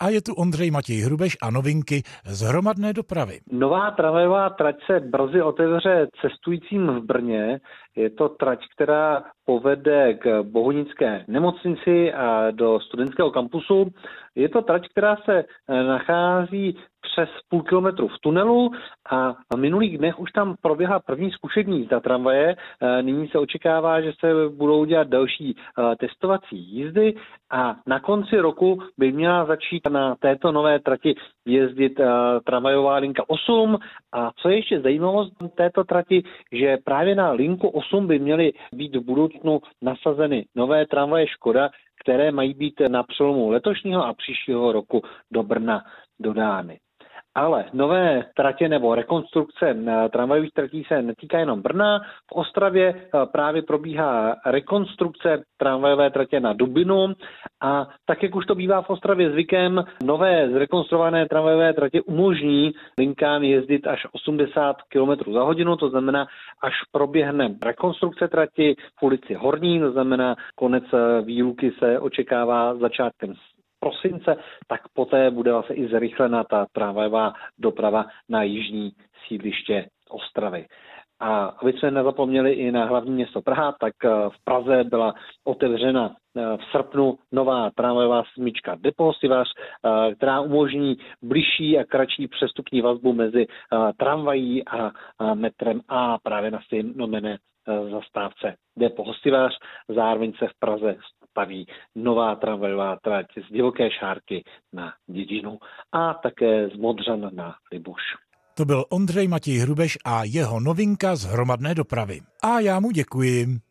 A je tu Ondřej Matěj Hrubeš a novinky z hromadné dopravy. Nová tramvajová trať se brzy otevře cestujícím v Brně. Je to trať, která povede k Bohunické nemocnici a do studentského kampusu. Je to trať, která se nachází přes půl kilometru v tunelu a v minulých dnech už tam proběhla první zkušební jízda tramvaje. E, nyní se očekává, že se budou dělat další e, testovací jízdy a na konci roku by měla začít na této nové trati jezdit e, tramvajová linka 8 a co je ještě zajímavost této trati, že právě na linku 8 by měly být v budoucnu nasazeny nové tramvaje Škoda, které mají být na přelomu letošního a příštího roku do Brna dodány. Ale nové tratě nebo rekonstrukce eh, tramvajových tratí se netýká jenom Brna. V Ostravě eh, právě probíhá rekonstrukce tramvajové tratě na Dubinu a tak, jak už to bývá v Ostravě zvykem, nové zrekonstruované tramvajové tratě umožní linkám jezdit až 80 km za hodinu, to znamená, až proběhne rekonstrukce trati v ulici Horní, to znamená, konec eh, výluky se očekává začátkem prosince, tak poté bude vlastně i zrychlena ta tramvajová doprava na jižní sídliště Ostravy. A aby jsme nezapomněli i na hlavní město Praha, tak eh, v Praze byla otevřena eh, v srpnu nová tramvajová smyčka Depo Sivař, eh, která umožní bližší a kratší přestupní vazbu mezi tramvají a metrem A právě na stejnomené zastávce Depo Hostivář. Zároveň se v Praze staví nová tramvajová trať z divoké šárky na Dědinu a také z Modřan na Libuš. To byl Ondřej Matěj Hrubeš a jeho novinka z hromadné dopravy. A já mu děkuji.